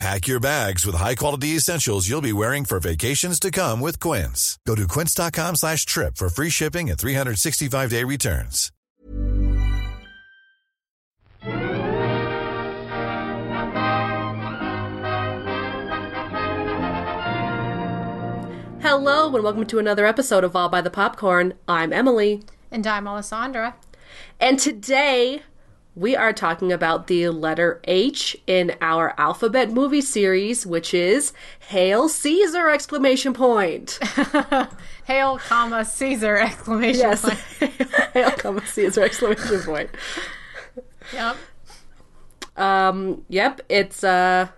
Pack your bags with high-quality essentials you'll be wearing for vacations to come with Quince. Go to quince.com slash trip for free shipping and 365-day returns. Hello and welcome to another episode of All by the Popcorn. I'm Emily. And I'm Alessandra. And today we are talking about the letter H in our alphabet movie series, which is Hail Caesar exclamation point. Hail, comma, Caesar exclamation Yes. point. Hail comma Caesar exclamation point. Yep. Um yep, it's a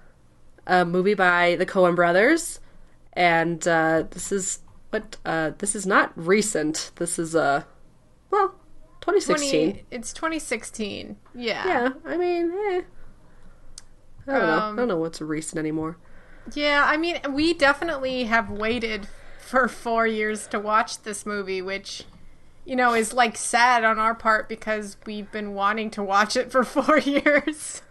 a movie by the Coen brothers and uh this is what uh this is not recent. This is uh well 2016. 20, it's 2016. Yeah. Yeah, I mean, eh. I don't know. I Um, don't know what's recent anymore. Yeah, I mean, we definitely have waited for four years to watch this movie, which, you know, is like sad on our part because we've been wanting to watch it for four years.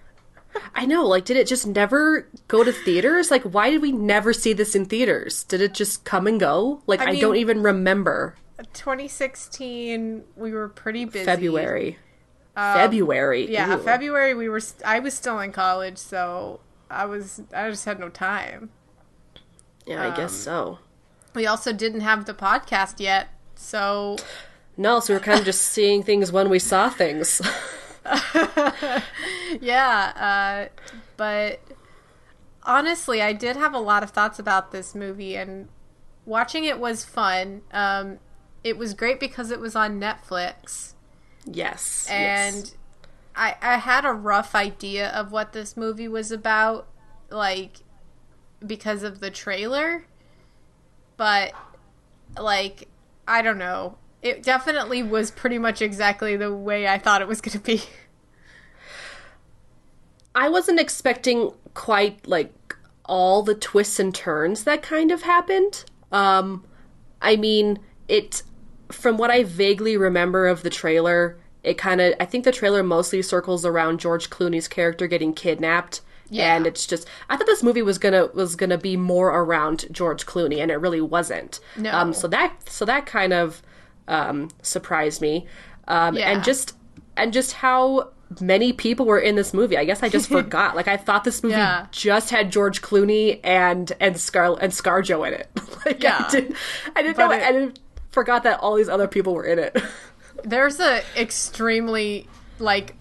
I know, like, did it just never go to theaters? Like, why did we never see this in theaters? Did it just come and go? Like, I, I don't even remember 2016, we were pretty busy. February. February. Um, Yeah, Ew. February we were. St- I was still in college, so I was. I just had no time. Yeah, I guess um, so. We also didn't have the podcast yet, so No, so we we're kind of just seeing things when we saw things. yeah. Uh, but honestly, I did have a lot of thoughts about this movie, and watching it was fun. Um, it was great because it was on Netflix, yes. and yes. I I had a rough idea of what this movie was about, like because of the trailer, but like I don't know. It definitely was pretty much exactly the way I thought it was going to be. I wasn't expecting quite like all the twists and turns that kind of happened. Um, I mean, it from what I vaguely remember of the trailer, it kind of I think the trailer mostly circles around George Clooney's character getting kidnapped. Yeah. And it's just I thought this movie was gonna was gonna be more around George Clooney, and it really wasn't. No. Um, so that so that kind of um, surprised me, um, Yeah. and just and just how many people were in this movie. I guess I just forgot. Like I thought this movie Yeah. just had George Clooney and and Scar and ScarJo in it. like Yeah. I didn't I didn't But know it- I didn't forgot that all these other people were in it. There's a extremely like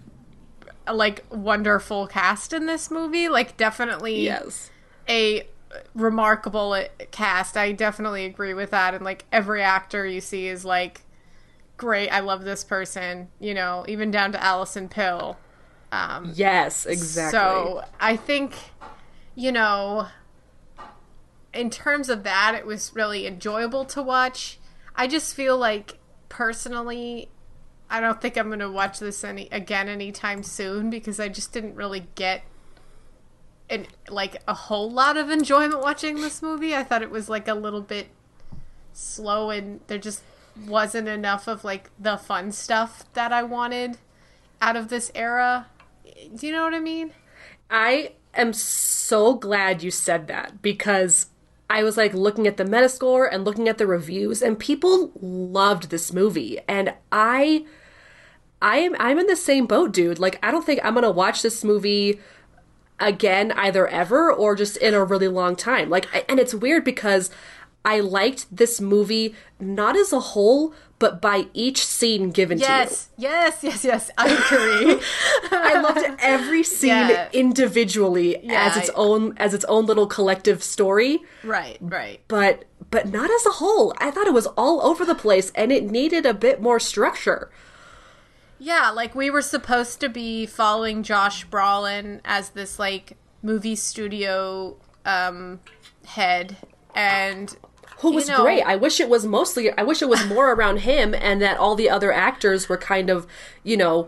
like wonderful cast in this movie. Like definitely yes. a remarkable cast. I definitely agree with that. And like every actor you see is like great. I love this person. You know, even down to Alison Pill. Um, Yes, exactly. So I think, you know, in terms of that, it was really enjoyable to watch. I just feel like personally, I don't think I'm going to watch this any again anytime soon because I just didn't really get an like a whole lot of enjoyment watching this movie. I thought it was like a little bit slow and there just wasn't enough of like the fun stuff that I wanted out of this era. Do you know what I mean? I am so glad you said that because I was like looking at the Metascore and looking at the reviews and people loved this movie and I I am I'm in the same boat, dude. Like I don't think I'm to watch this movie again either ever or just in a really long time. Like and it's weird because I liked this movie not as a whole but by each scene given to you. Yes, yes, yes, yes. I agree. I loved every scene Yeah. individually Yeah, as its I- own as its own little collective story, right, right. but but not as a whole. I thought it was all over the place and it needed a bit more structure. Yeah, like we were supposed to be following Josh Brolin as this like movie studio um head and who was know- great. I wish it was mostly. I wish it was more around him, and that all the other actors were kind of, you know,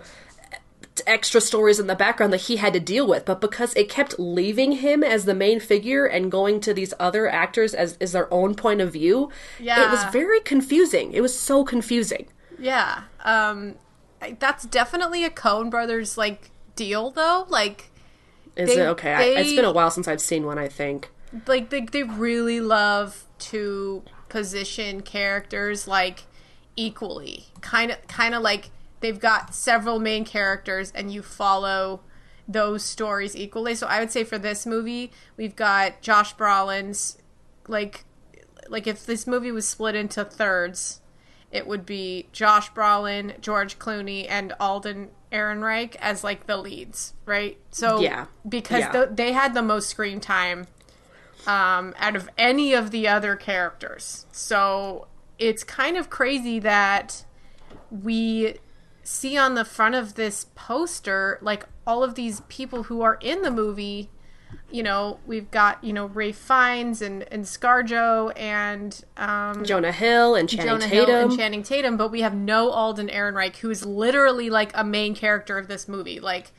extra stories in the background that he had to deal with. But because it kept leaving him as the main figure and going to these other actors as as their own point of view, yeah. it was very confusing. It was so confusing. Yeah. Um that's definitely a Coen Brothers like deal though. Like Is They- it okay? I, it's they- been a while since I've seen one. I think. like they they really love to position characters like equally. Kind of kind of like they've got several main characters and you follow those stories equally. So I would say for this movie, we've got Josh Brolin's like like if this movie was split into thirds, it would be Josh Brolin, George Clooney, and Alden Ehrenreich as like the leads, right? So Yeah. because Yeah. th- they had the most screen time um, out of any of the other characters. So it's kind of crazy that we see on the front of this poster like all of these people who are in the movie. You know, we've got you know Ralph Fiennes and and ScarJo and um, Jonah Hill and Channing Jonah Hill Tatum. and Channing Tatum, but we have no Alden Ehrenreich, who is literally like a main character of this movie. Like,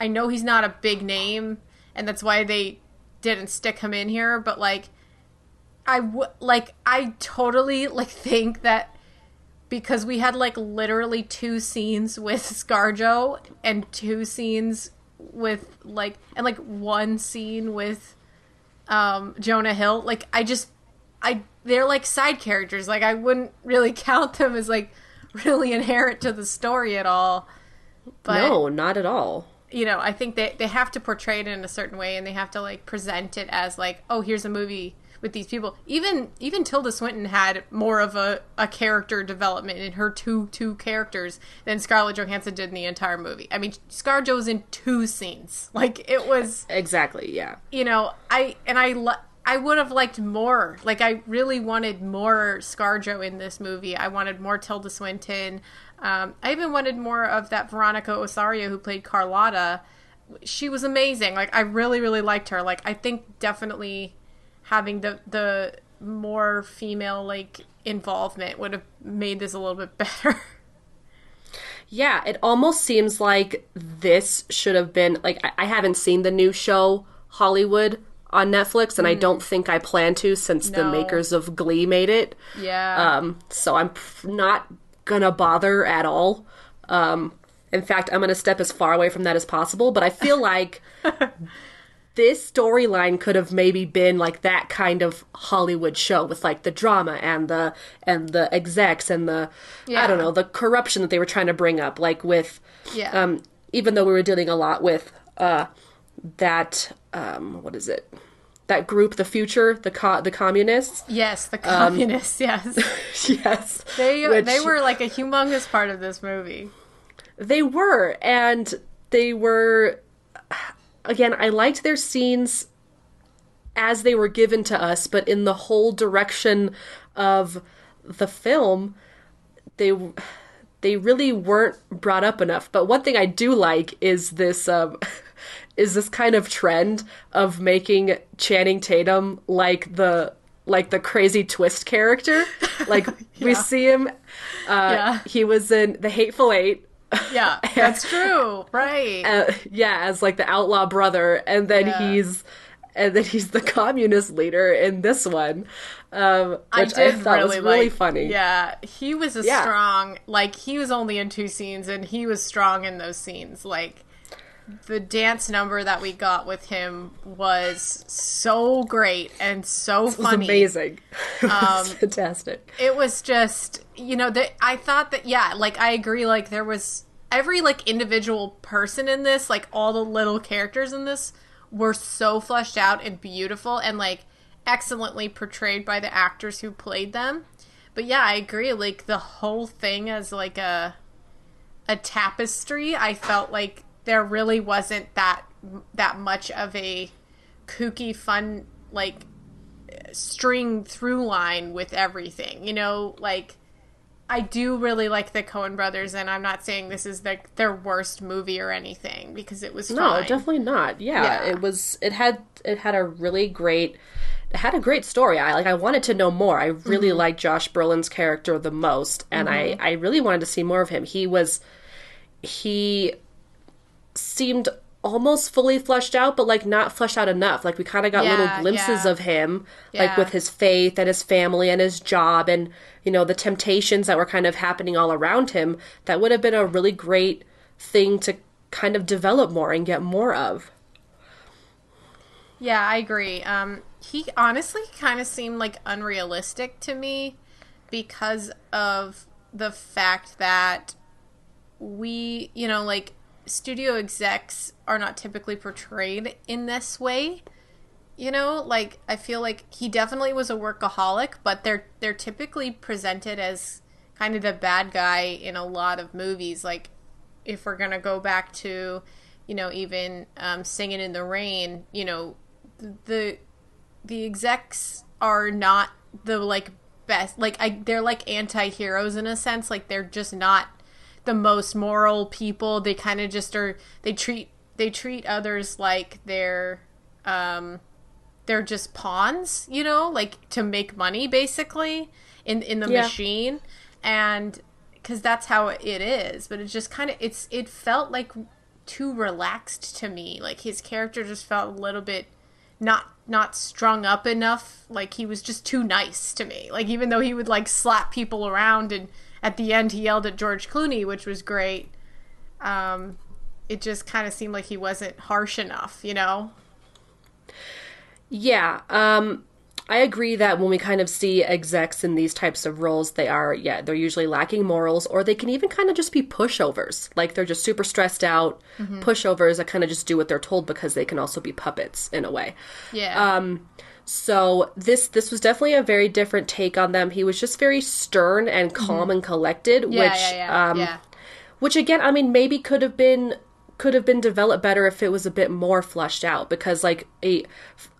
I know he's not a big name, and that's why they didn't stick him in here. But like, I w- like I totally like think that because we had like literally two scenes with ScarJo and two scenes with like and like one scene with um Jonah Hill. Like I just I they're like side characters. Like I wouldn't really count them as like really inherent to the story at all. But no, not at all. You know, I think they they have to portray it in a certain way and they have to like present it as like, oh, here's a movie with these people. Even even Tilda Swinton had more of a, a character development in her two two characters than Scarlett Johansson did in the entire movie. I mean, ScarJo's in two scenes. Like it was Exactly. Yeah. you know, I and I li- I would have liked more. Like I really wanted more ScarJo in this movie. I wanted more Tilda Swinton. Um, I even wanted more of that Veronica Osorio who played Carlotta. She was amazing. Like I really really liked her. Like I think definitely having the the more female like involvement would have made this a little bit better. Yeah, it almost seems like this should have been like I, I haven't seen the new show Hollywood on Netflix, and I don't think I plan to since the makers of Glee made it. yeah. Um, so I'm not gonna bother at all. Um, in fact, I'm gonna step as far away from that as possible. But I feel like this storyline could have maybe been like that kind of Hollywood show with like the drama and the and the execs and the I don't know the corruption that they were trying to bring up. Like with yeah. um, even though we were dealing a lot with uh, that um, what is it that group the future the co- the communists yes, the communists. yes. yes They which- they were like a humongous part of this movie. They were, and they were. Again, I liked their scenes as they were given to us, but in the whole direction of the film, they they really weren't brought up enough. But one thing I do like is this um, is this kind of trend of making Channing Tatum like the like the crazy twist character. Like we see him. Uh, Yeah. He was in The Hateful Eight. Yeah, that's true. Right. uh, yeah, as like the outlaw brother, and then Yeah. he's and then he's the communist leader in this one, um, I which I, did thought really was really like- funny. Yeah, he was a Yeah. strong. Like he was only in two scenes, and he was strong in those scenes. Like the dance number that we got with him was so great and so it was funny. amazing. It was Um, fantastic. it was just you know that i thought that yeah like i agree like there was every like individual person in this like all the little characters in this were so fleshed out and beautiful and like excellently portrayed by the actors who played them but yeah i agree like the whole thing as like a a tapestry i felt like there really wasn't that that much of a kooky fun like string through line with everything. You know, like I do really like the Coen brothers and I'm not saying this is like their worst movie or anything because it was No, fine. definitely not. Yeah, Yeah. it was. It had it had a really great it had a great story. I like I wanted to know more. I really mm-hmm. liked Josh Brolin's character the most, and mm-hmm. I I really wanted to see more of him. He was he seemed almost fully fleshed out, but like not fleshed out enough. Like we kind of got yeah, little glimpses yeah. of him, yeah. like with his faith and his family and his job and, you know, the temptations that were kind of happening all around him. That would have been a really great thing to kind of develop more and get more of. Yeah, I agree. Um, he honestly kind of seemed like unrealistic to me because of the fact that we, you know, like studio execs are not typically portrayed in this way. You know, like I feel like he definitely was a workaholic, but they're they're typically presented as kind of the bad guy in a lot of movies. Like if we're gonna go back to, you know, even um, Singing in the Rain, you know, the the execs are not the like best like I they're like anti-heroes in a sense like they're just not the most moral people they kind of just are they treat they treat others like they're um they're just pawns you know like to make money basically in in the yeah. machine and because that's how it is but it just kind of it's it felt like too relaxed to me like his character just felt a little bit not not strung up enough. Like he was just too nice to me. Like even though he would like slap people around and at the end he yelled at George Clooney, which was great. Um, it just kind of seemed like he wasn't harsh enough, you know. Yeah. Um I agree that when we kind of see execs in these types of roles, they are, yeah, they're usually lacking morals, or they can even kind of just be pushovers. Like they're just super stressed out mm-hmm. pushovers that kind of just do what they're told because they can also be puppets in a way. Yeah. Um, so this this was definitely a very different take on them. He was just very stern and calm mm-hmm. and collected, yeah, which, yeah, yeah. Um, which again, I mean, maybe could have been could have been developed better if it was a bit more fleshed out because like a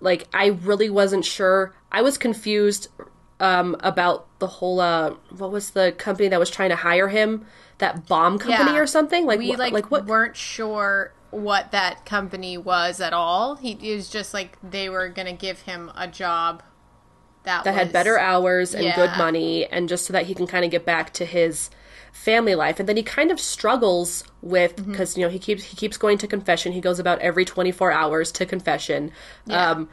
like I really wasn't sure. I was confused um, about the whole uh, what was the company that was trying to hire him? That bomb company yeah. or something? Like we like, like what weren't sure what that company was at all. He it was just like they were going to give him a job that, that was, had better hours and yeah. good money and just so that he can kind of get back to his family life and then he kind of struggles with because mm-hmm. you know he keeps he keeps going to confession he goes about every 24 hours to confession yeah. um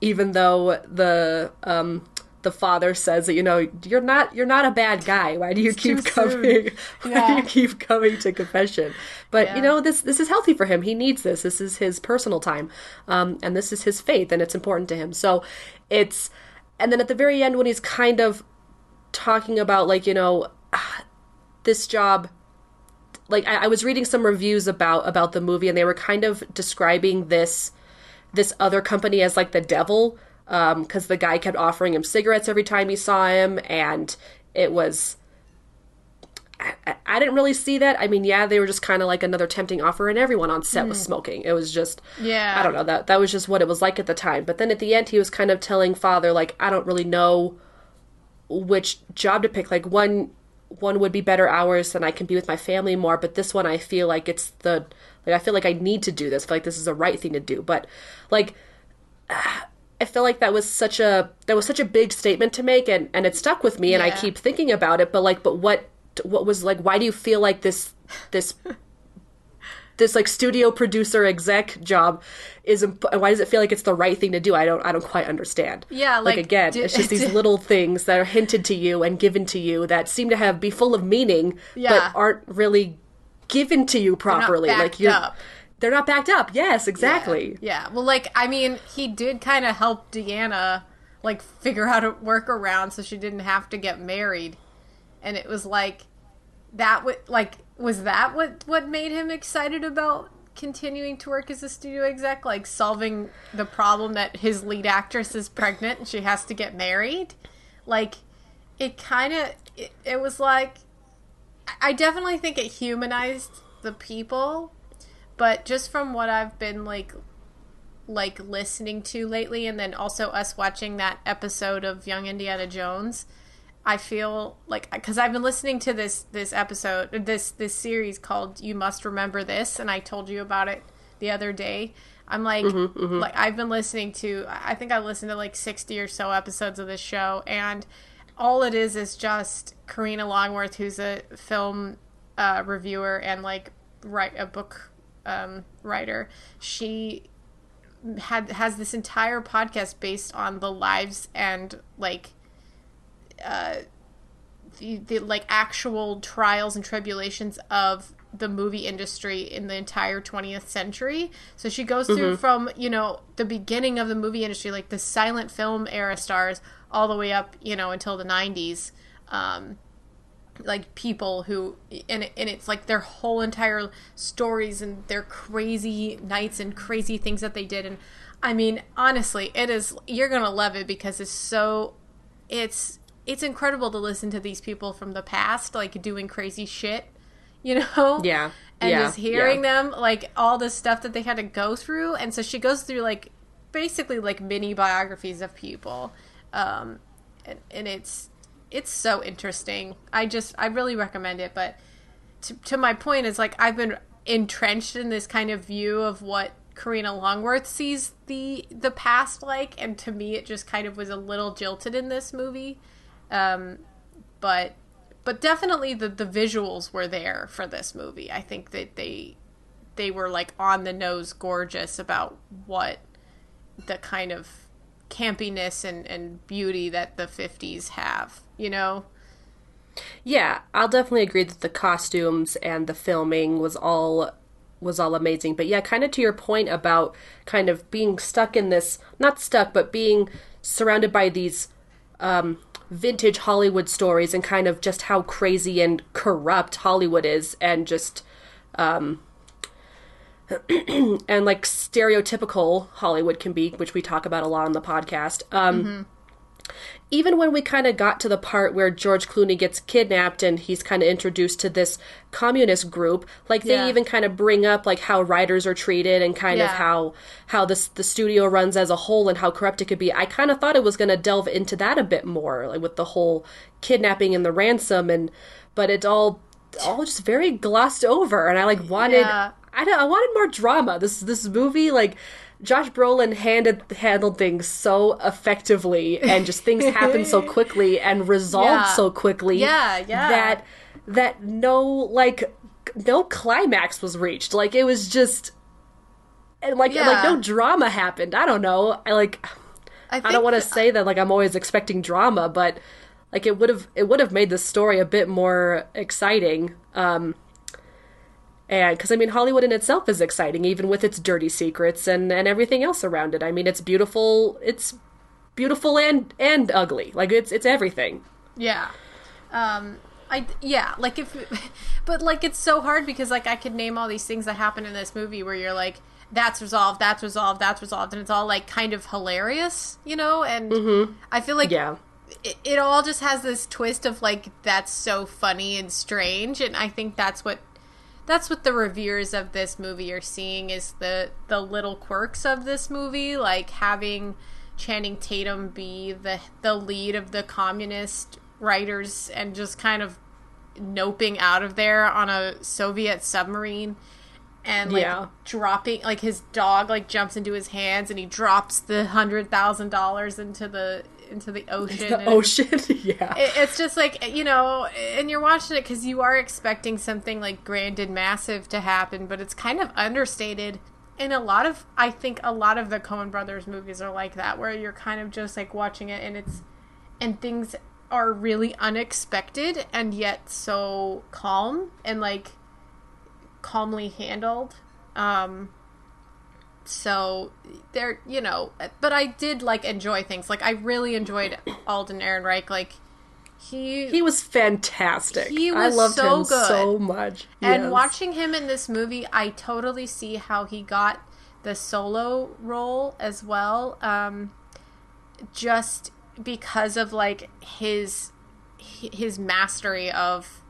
even though the um the father says that you know you're not you're not a bad guy. Why do you it's keep coming? Why do you keep coming to confession? But yeah. you know this this is healthy for him. He needs this. This is his personal time. Um, and this is his faith and it's important to him. So it's and then at the very end when he's kind of talking about like you know this job like I, I, was reading some reviews about about the movie and they were kind of describing this this other company as like the devil because um, the guy kept offering him cigarettes every time he saw him and it was I, I didn't really see that. I mean, yeah, they were just kind of like another tempting offer, and everyone on set mm. was hmm. smoking. It was just, yeah, I don't know that that was just what it was like at the time. But then at the end, he was kind of telling father like, I don't really know which job to pick. Like one one would be better hours and I can be with my family more, but this one I feel like it's the like I feel like I need to do this. I feel like this is the right thing to do. But like I feel like that was such a that was such a big statement to make and and it stuck with me and I keep thinking about it, but like but what what was like why do you feel like this this this like studio producer exec job is imp- why does it feel like it's the right thing to do i don't i don't quite understand yeah like, like again it's just these little things that are hinted to you and given to you that seem to have be full of meaning yeah. but aren't really given to you properly like you're up. They're not backed up. Yes exactly. Yeah, yeah. well like i mean he did kind of help deanna like figure out a workaround so she didn't have to get married. And it was like that would like was that what what made him excited about continuing to work as a studio exec? Like solving the problem that his lead actress is pregnant and she has to get married? Like it kind of it, it was like i definitely think it humanized the people but just from what i've been like like listening to lately and then also us watching that episode of young indiana jones I feel like because I've been listening to this this episode this this series called You Must Remember This, and I told you about it the other day. I'm like, Mm-hmm, like I've been listening to. I think I listened to like 60 or so episodes of this show, and all it is is just Karina Longworth, who's a film uh, reviewer and like write a book um, writer. She had has this entire podcast based on the lives and like uh the, the like actual trials and tribulations of the movie industry in the entire 20th century. So she goes through from, you know, the beginning of the movie industry, like the silent film era stars, all the way up, you know, until the 90s. Um, like people who and, and it's like their whole entire stories and their crazy nights and crazy things that they did and i mean honestly it is you're gonna love it because it's so it's it's incredible to listen to these people from the past like doing crazy shit you know Yeah. and yeah. just hearing yeah. them like all the stuff that they had to go through and so she goes through like basically like mini biographies of people um and, and it's it's so interesting. I just i really recommend it but to, to my point is like i've been entrenched in this kind of view of what karina longworth sees the the past like and to me it just kind of was a little jilted in this movie. Um but but definitely the the visuals were there for this movie. I think that they they were like on the nose gorgeous about what the kind of campiness and, and beauty that the 50s have you know Yeah, I'll definitely agree that the costumes and the filming was all was all amazing. But yeah, kind of to your point about kind of being stuck in this not stuck, but being surrounded by these um vintage Hollywood stories and kind of just how crazy and corrupt Hollywood is and just um and like stereotypical Hollywood can be, which we talk about a lot on the podcast. Um even when we kind of got to the part where George Clooney gets kidnapped and he's kind of introduced to this communist group, like they Yeah. even kind of bring up like how writers are treated and kind of how how this the studio runs as a whole and how corrupt it could be. I kind of thought it was going to delve into that a bit more, like with the whole kidnapping and the ransom and but it all all just very glossed over and I like wanted Yeah. I don't, I wanted more drama. This this movie like Josh Brolin handed handled things so effectively and just things happened so quickly and resolved Yeah. so quickly Yeah, yeah. that that no like no climax was reached. Like it was just and like like no drama happened. I don't know. I like I think don't want to say that like I'm always expecting drama, but like it would have it would have made the story a bit more exciting. Um and because I mean Hollywood in itself is exciting even with its dirty secrets and and everything else around it. I mean it's beautiful. It's beautiful and and ugly. Like it's it's everything. Yeah. Um I yeah, like if but like it's so hard because like I could name all these things that happen in this movie where you're like that's resolved, that's resolved, that's resolved and it's all like kind of hilarious, you know? And I feel like Yeah. it, it all just has this twist of like that's so funny and strange and I think that's what that's what the reviewers of this movie are seeing is the the little quirks of this movie like having Channing Tatum be the the lead of the communist writers and just kind of noping out of there on a Soviet submarine and like Yeah. dropping like his dog like jumps into his hands and he drops the hundred thousand dollars into the into the ocean The ocean. yeah. it- it's just like you know and you're watching it because you are expecting something like grand and massive to happen but it's kind of understated and a lot of i think a lot of the coen brothers movies are like that where you're kind of just like watching it and it's and things are really unexpected and yet so calm and like calmly handled um so there you know but i did like enjoy things like i really enjoyed alden ehrenreich like he, He was fantastic. He I was loved so him good. so much. and Yes. watching him in this movie i totally see how he got the solo role as well um just because of like his his mastery of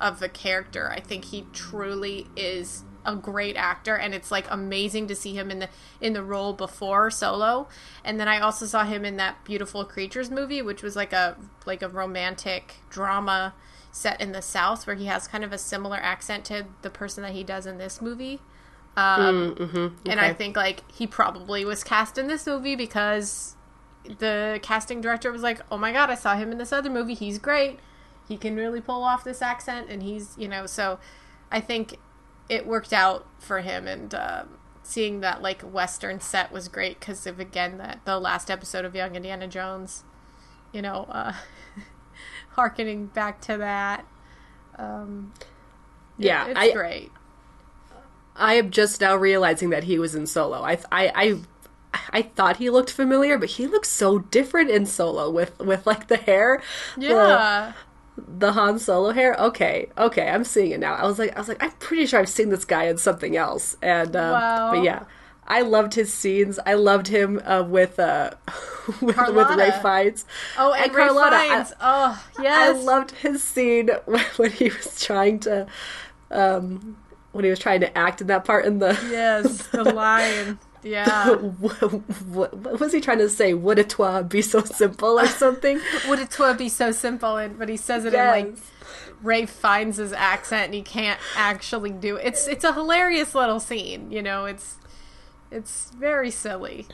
of the character i think he truly is a great actor and it's like amazing to see him in the in the role before solo and then i also saw him in that beautiful creatures movie which was like a like a romantic drama set in the south where he has kind of a similar accent to the person that he does in this movie Um, Mm-hmm. And I think like he probably was cast in this movie because the casting director was like, "Oh my god, I saw him in this other movie. He's great. He can really pull off this accent, and he's you know." So I think it worked out for him, and um, seeing that like Western set was great because of again that the last episode of Young Indiana Jones, you know, uh, harkening back to that. Um, Yeah, it's I- great. I am just now realizing that he was in Solo. I I I, I thought he looked familiar, but he looks so different in Solo with with like the hair. Yeah. The Han Solo hair. Okay, okay, I'm seeing it now. I was like, I was like, I'm pretty sure I've seen this guy in something else. And um, Wow. but yeah, I loved his scenes. I loved him uh, with uh with, with Ralph. Fiennes. Oh, and, And Carlotta, I- Fiennes. oh, I loved his scene when, when he was trying to, um, when he was trying to act in that part in the. Yes, the lion. Yeah. what, what, what was he trying to say? Would a toi be so simple or something? Would a would be so simple? And but he says it Yes. in like Ralph Fiennes his accent and he can't actually do it. It's it's a hilarious little scene. You know, it's it's very silly.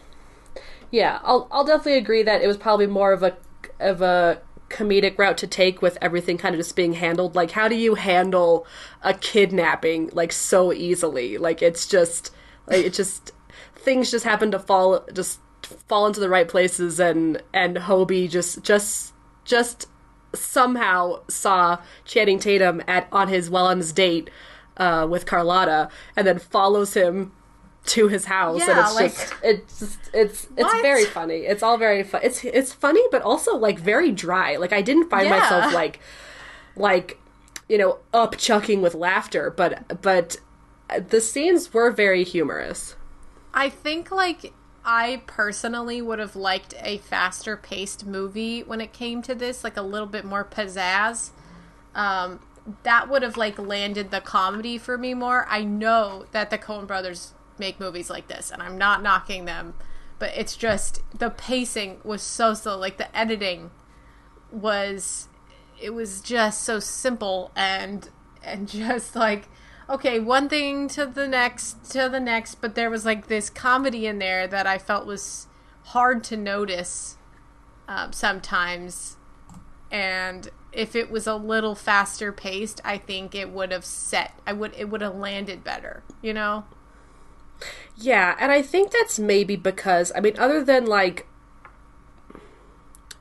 Yeah, I'll I'll definitely agree that it was probably more of a of a comedic route to take with everything kind of just being handled. Like, how do you handle a kidnapping like so easily? Like, it's just like it just things just happen to fall just fall into the right places, and and Hobie just just just somehow saw Channing Tatum at on his well on his date uh, with Carlotta, and then follows him to his house, and Yeah, it's like- just it's just it's it's What? very funny. It's all very fun. It's it's funny, but also like very dry. Like I didn't find Yeah. myself like like you know up chucking with laughter, but but the scenes were very humorous. I think like I personally would have liked a faster paced movie when it came to this, like a little bit more pizzazz. Um, that would have like landed the comedy for me more. I know that the Coen brothers make movies like this, and I'm not knocking them, but it's just the pacing was so slow. Like the editing was, it was just so simple and and just like okay, one thing to the next to the next, but there was like this comedy in there that I felt was hard to notice um, sometimes. And if it was a little faster paced, I think it would have set. I would it would have landed better. You know. Yeah, and I think that's maybe because I mean, other than like,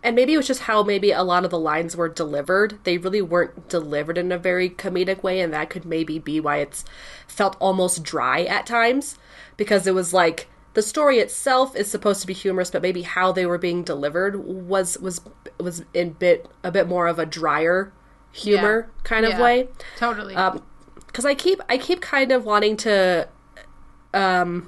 and maybe it was just how maybe a lot of the lines were delivered. They really weren't delivered in a very comedic way, and that could maybe be why it's felt almost dry at times because it was like the story itself is supposed to be humorous, but maybe how they were being delivered was was was in bit a bit more of a drier humor kind of Yeah. way Totally. um because i keep i keep kind of wanting to um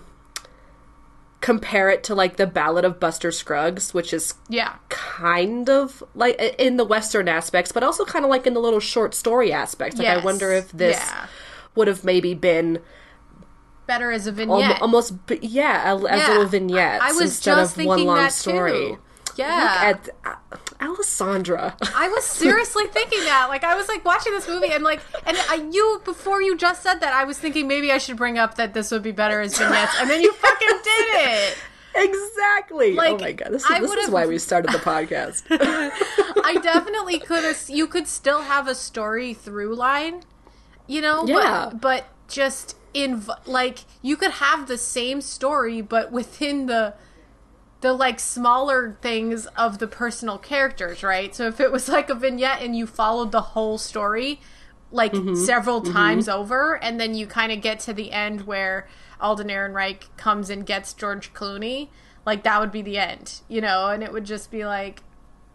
compare it to like the ballad of buster scruggs which is yeah. kind of like in the western aspects but also kind of like in the little short story aspects like i wonder if this Yeah. would have maybe been Better as a vignette. almost yeah as Yeah. little vignettes I was instead just of one long story too. Yeah. Look at uh, alessandra I was seriously thinking that. Like, I was like watching this movie, and like, and I, you before you just said that, I was thinking maybe I should bring up that this would be better as vignettes, and then you fucking did it. exactly oh my god this, is- this is why we started the podcast I definitely could have. You could still have a story through line, you know. Yeah. But, but just in like you could have the same story, but within the the like smaller things of the personal characters, right? So if it was like a vignette and you followed the whole story like mm-hmm. several mm-hmm. times over, and then you kind of get to the end where Alden Ehrenreich comes and gets George Clooney, like that would be the end, you know, and it would just be like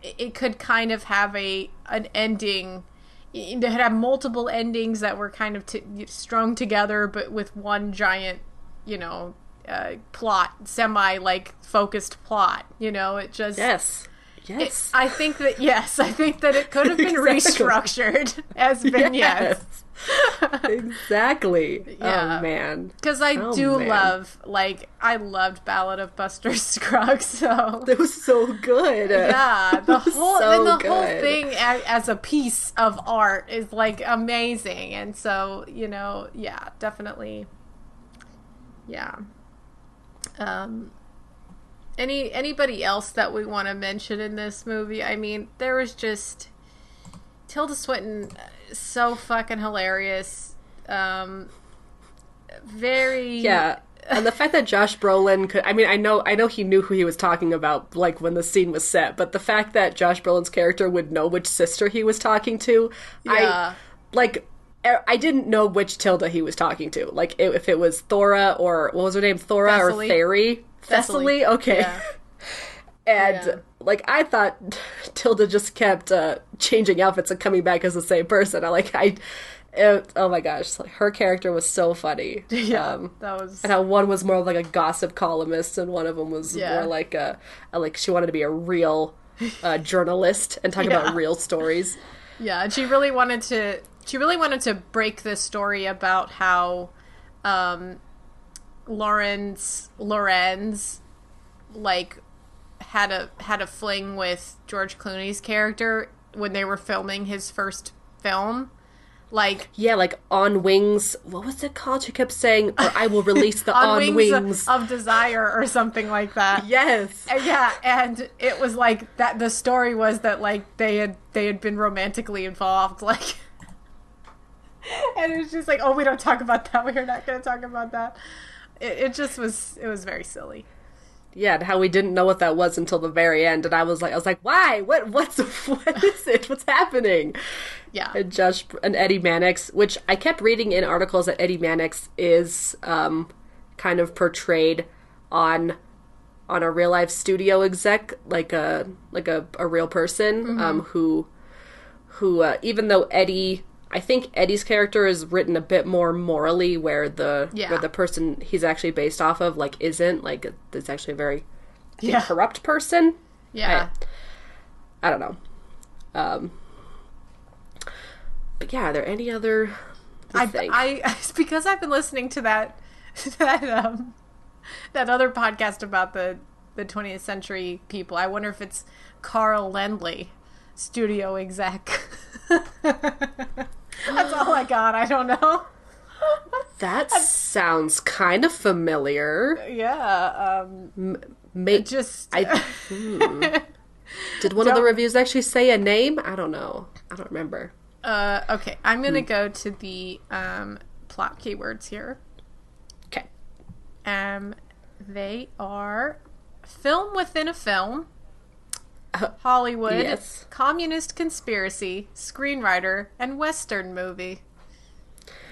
it- it could kind of have a an ending. It could have multiple endings that were kind of t- strung together, but with one giant, you know, uh, plot, semi like focused plot. You know, it just yes it- yes I think that yes, I think that it could have been Exactly. restructured as vignettes. Yes. exactly. Yeah. Oh man. Because I Oh, do man. love, like, I loved Ballad of Buster Scruggs, so That was so good. yeah, the whole so and the whole thing as, as a piece of art is like amazing, and so you know, yeah, definitely, Yeah. Um any anybody else that we want to mention in this movie? I mean, there was just Tilda Swinton uh, so fucking hilarious. Um very Yeah. And the fact that Josh Brolin could I mean I know I know he knew who he was talking about like when the scene was set, but the fact that Josh Brolin's character would know which sister he was talking to, Yeah. I like I I didn't know which Tilda he was talking to. Like if it was Thora or what was her name, Thora or Thessaly. Theri? Thessaly. Thessaly? Okay. Yeah. And Yeah. like I thought Tilda just kept uh, changing outfits and coming back as the same person. I like I it, oh my gosh, like, her character was so funny. Yeah. Um, that was and how one was more like a gossip columnist and one of them was Yeah. more like a, a like she wanted to be a real uh, journalist and talk Yeah. about real stories. Yeah, and she really wanted to. She really wanted to break this story about how um, Laurence Laurentz like had a had a fling with George Clooney's character when they were filming his first film. Like Yeah, like on wings. What was it called? She kept saying, or "I will release the on, on, wings, wings." of desire or something like that. yes. And yeah, and it was like that. The story was that like they had they had been romantically involved, like, and it was just like, oh, we don't talk about that. We're not going to talk about that. It, it just was. It was very silly. Yeah, and how we didn't know what that was until the very end, and I was like, I was like, why? What? What's? What is it? What's happening? Yeah, And Josh and Eddie Mannix, which I kept reading in articles that Eddie Mannix is um, kind of portrayed on on a real life studio exec, like a like a, a real person um, who who uh, even though Eddie. I think Eddie's character is written a bit more morally, where the Yeah. where the person he's actually based off of like isn't like it's actually a very yeah, corrupt person. yeah. I don't know. Um, but yeah, are there any other? I? I, because I've been listening to that that um that other podcast about the the 20th century people. I wonder if it's Carl Laemmle, studio exec. That's all I got. I don't know. that sounds kind of familiar. Yeah, um May- just I hmm. did one of the reviews actually say a name? I don't know. I don't remember. uh okay, I'm going to go to the um plot keywords here. Okay. Um, they are film within a film, Hollywood, yes. communist conspiracy, screenwriter, and western movie.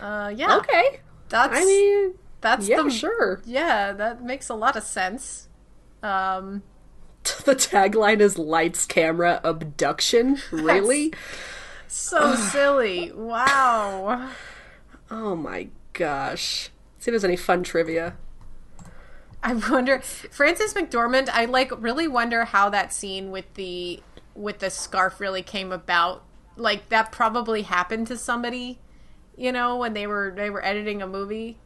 Uh, yeah, Okay. that's I mean, that's yeah, the sure. yeah that makes a lot of sense. Um, The tagline is "Lights, Camera, Abduction." Really? so silly. Wow. Oh my gosh. See if there's any fun trivia. I wonder, Frances McDormand. I like really wonder how that scene with the with the scarf really came about. Like that probably happened to somebody, you know, when they were they were editing a movie,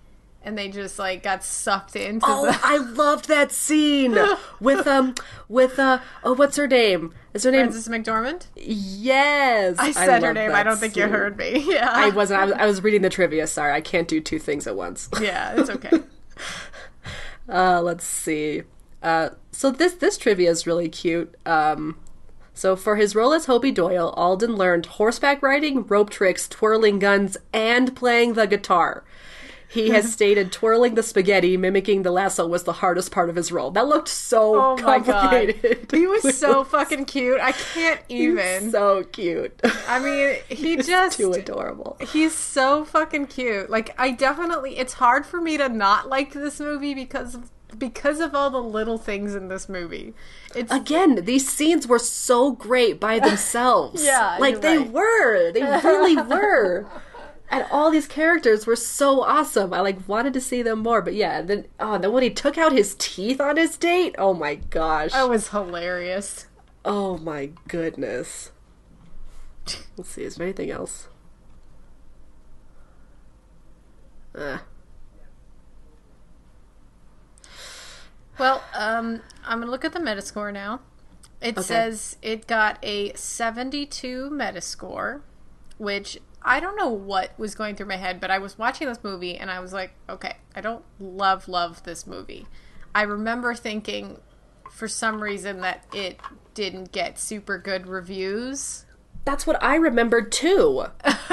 and they just like got sucked into Oh, the I loved that scene with um with uh oh what's her name? Is her name? Frances McDormand. Yes, I said her name. I don't think you heard me. Yeah, I wasn't. I was, I was reading the trivia. Sorry, I can't do two things at once. yeah, it's okay. Uh, let's see. Uh, so this this trivia is really cute. Um, so for his role as Hobie Doyle, Alden learned horseback riding, rope tricks, twirling guns, and playing the guitar. He has uh-huh. stated twirling the spaghetti, mimicking the lasso, was the hardest part of his role. That looked so Oh my god, complicated. he was so fucking cute. I can't even. so cute. I mean, he just Too adorable. He's so fucking cute. Like I definitely it's hard for me to not like this movie because of, because of all the little things in this movie. It's Again, these scenes were so great by themselves. Yeah, like they right. were. They really were. And all these characters were so awesome. I like wanted to see them more. But yeah, then oh, then when he took out his teeth on his date, oh my gosh. that was hilarious. Oh my goodness. Let's see, is there anything else? Uh, Well, um I'm going to look at the Metascore now. It says it got a 72 Metascore, which I don't know what was going through my head, but I was watching this movie and I was like, okay, I don't love love this movie. I remember thinking for some reason that it didn't get super good reviews. That's what I remembered too.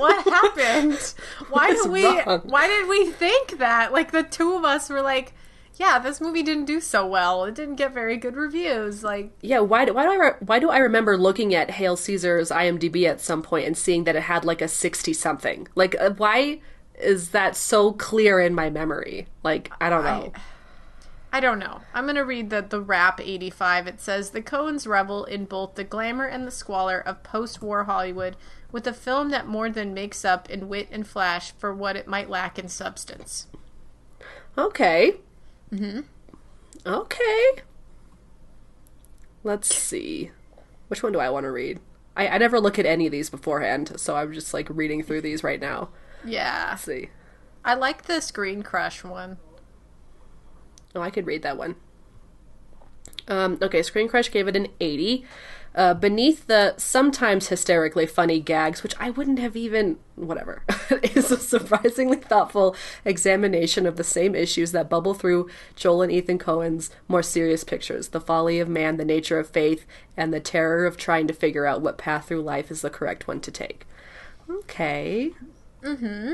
What happened? Why did we wrong? why did we think that? Like the two of us were like, yeah, this movie didn't do so well. It didn't get very good reviews. Like Yeah, why do, why do I re- why do I remember looking at Hail Caesar's IMDb at some point and seeing that it had like a 60 something? Like uh, why is that so clear in my memory? Like I don't know. I don't know. I'm going to read the, the Rap 85. It says The Coens revel in both the glamour and the squalor of post war Hollywood with a film that more than makes up in wit and flash for what it might lack in substance. Okay. Mhm. Okay. Let's see. Which one do I want to read? I, I never look at any of these beforehand, so I'm just like reading through these right now. Yeah. Let's see. I like the Screen Crush one. Oh, I could read that one. Um, okay, Screen Crush gave it an 80. Uh, beneath the sometimes hysterically funny gags, which I wouldn't have even. whatever, is a surprisingly thoughtful examination of the same issues that bubble through Joel and Ethan Coen's more serious pictures the folly of man, the nature of faith, and the terror of trying to figure out what path through life is the correct one to take. Okay. Mm hmm.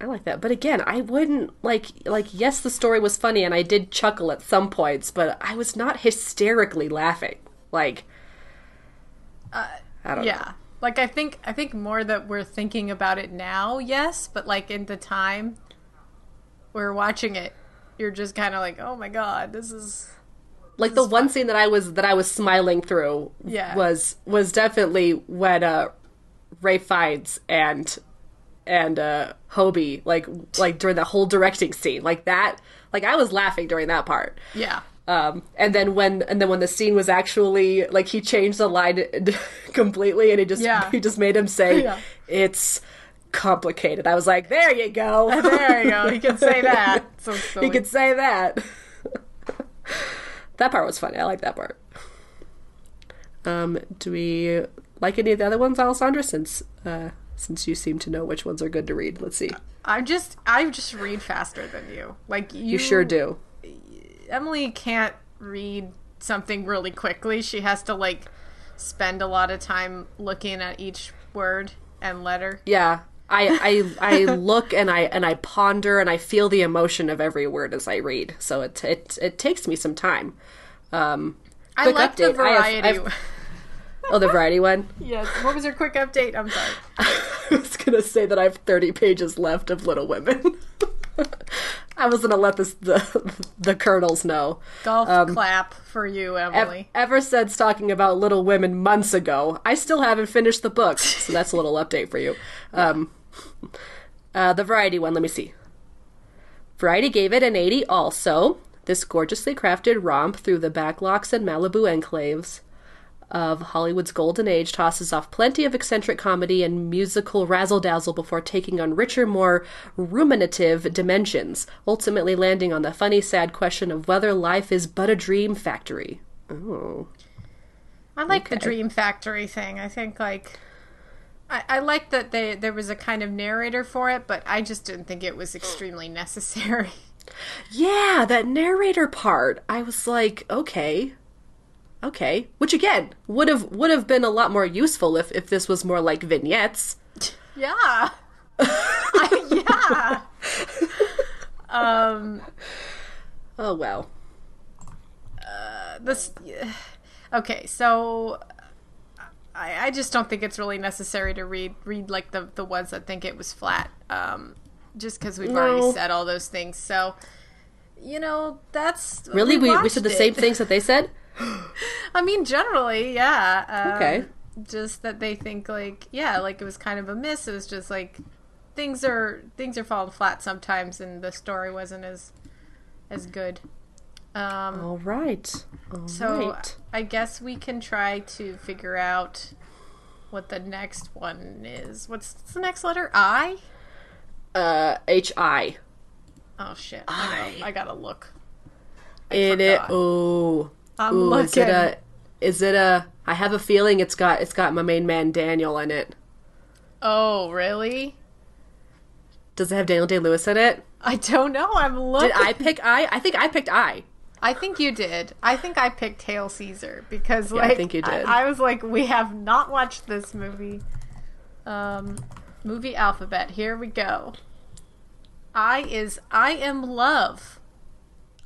I like that. But again, I wouldn't like like yes, the story was funny and I did chuckle at some points, but I was not hysterically laughing. Like I don't Yeah. know. Like I think I think more that we're thinking about it now, yes, but like in the time we are watching it, you're just kind of like, "Oh my god, this is Like the one scene that I was that I was smiling through Yeah. was was definitely when uh Ralph Fiennes and and uh Hobie like like during the whole directing scene. Like that like I was laughing during that part. yeah." Um, and then when and then when the scene was actually like he changed the line completely and he just Yeah. he just made him say Yeah. it's complicated. I was like, there you go. There you go. You can say that. So he could say that. that part was funny. I like that part. Um, do we like any of the other ones, Alessandra? Since uh, since you seem to know which ones are good to read, let's see. I'm just I just read faster than you. Like you, You sure do. Emily can't read something really quickly. She has to like spend a lot of time looking at each word and letter. Yeah. I, I I look and I and I ponder and I feel the emotion of every word as I read. So it it it takes me some time. Um, I like the update. I have- variety. I have- oh, the variety one. yes. What was your quick update? I'm sorry. I was gonna say that I have thirty pages left of Little Women. I was gonna let this the the kernels know. Golf Um, clap for you, Ev- Emily. ever since talking about Little Women months ago, I still haven't finished the book, so that's a little update for you. Um, uh, the Variety one, let me see. Variety gave it an 80 also. This gorgeously crafted romp through the backlots and Malibu enclaves of Hollywood's golden age tosses off plenty of eccentric comedy and musical razzle dazzle before taking on richer, more ruminative dimensions, ultimately landing on the funny, sad question of whether life is but a dream factory. Oh. I like the Dream Factory thing. I think like I, I like that they there was a kind of narrator for it, but I just didn't think it was extremely necessary. Yeah, that narrator part. I was like, okay. Okay. Which again, would have would have been a lot more useful if if this was more like vignettes. Yeah. Yeah. um Oh well. this okay so I, I just don't think it's really necessary to read read like the the ones that think it was flat um just because we've No. already said all those things so you know that's Really? We, we said the watched same things that they said? i mean generally yeah um, Okay. just that they think like yeah like it was kind of a miss it was just like things are things are falling flat sometimes and the story wasn't as as good um All right. All So right. I guess we can try to figure out what the next one is. What's the next letter? I? Uh H I. Oh shit! I, gotta, I gotta look. It it oh. I'm Ooh, looking. is it a Is it a? I have a feeling it's got it's got my main man Daniel in it. Oh, really? Does it have Daniel Day Lewis in it? I don't know. I'm looking. Did I pick I? I think I picked I. I think you did. I think I picked Hail Caesar because Yeah, I like think you did. I, I was like, we have not watched this movie. Um, movie alphabet. Here we go. I is I am love.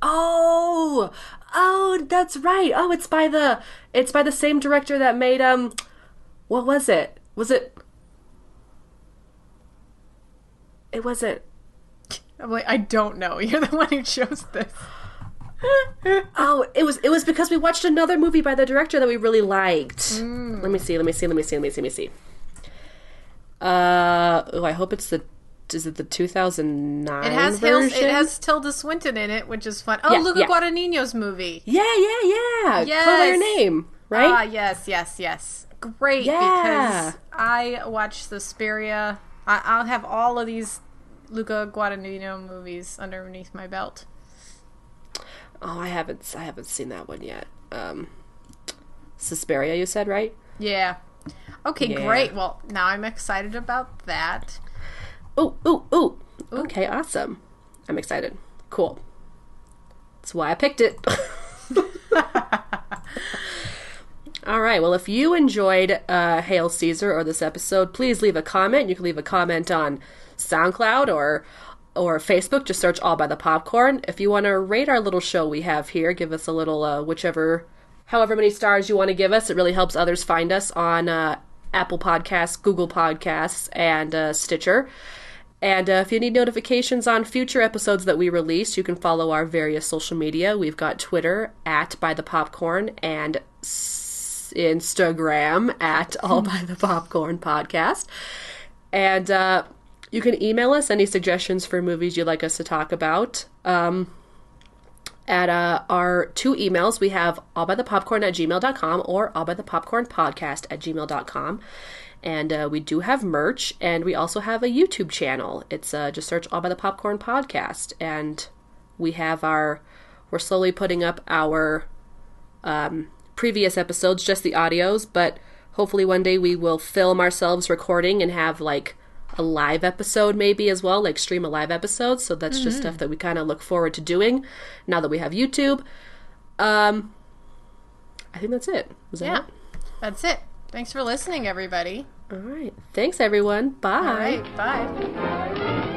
Oh, oh, that's right. Oh, it's by the it's by the same director that made um, what was it? Was it? It wasn't. I'm like, I don't know. You're the one who chose this. Oh, it was it was because we watched another movie by the director that we really liked. Let me see. Let me see. Let me see. Let me see. Let me see. Uh, oh, I hope it's the. Is it the 2009 It has version? it has Tilda Swinton in it, which is fun. Oh, Yeah, Luca yeah. Guadagnino's movie. Yeah, yeah, yeah. Yes. Call your name, right? Ah, yes, yes, yes. Great Yeah. because I watched Suspiria. I, I'll have all of these Luca Guadagnino movies underneath my belt. oh, I haven't. I haven't seen that one yet. Um, Suspiria, you said right? Yeah. Okay, Yeah. great. Well, now I'm excited about that. Ooh, ooh, ooh. Okay, awesome. I'm excited. Cool. That's why I picked it. All right. Well, if you enjoyed uh, Hail Caesar or this episode, please leave a comment. You can leave a comment on SoundCloud or or Facebook. Just search All by the Popcorn. If you want to rate our little show we have here, give us a little uh, whichever, however many stars you want to give us. It really helps others find us on uh, Apple Podcasts, Google Podcasts, and uh, Stitcher. And uh, if you need notifications on future episodes that we release, you can follow our various social media. We've got Twitter at By the Popcorn and s- Instagram at All By the Popcorn Podcast. And uh, you can email us any suggestions for movies you'd like us to talk about. Um, at uh, our two emails, we have allbythepopcorn at gmail.com or allbythepopcornpodcast at gmail.com. And uh, we do have merch, and we also have a YouTube channel. It's uh, just search All by the Popcorn Podcast. And we have our, we're slowly putting up our um, previous episodes, just the audios, but hopefully one day we will film ourselves recording and have like a live episode maybe as well, like stream a live episode. So that's just stuff that we kind of look forward to doing now that we have YouTube. Um, I think that's it. Was that Yeah. it? That's it. Thanks for listening, everybody. All right. Thanks, everyone. Bye. All right. Bye.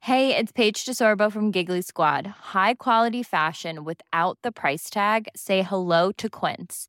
Hey, it's Paige DeSorbo from Giggly Squad. High quality fashion without the price tag. Say hello to Quince.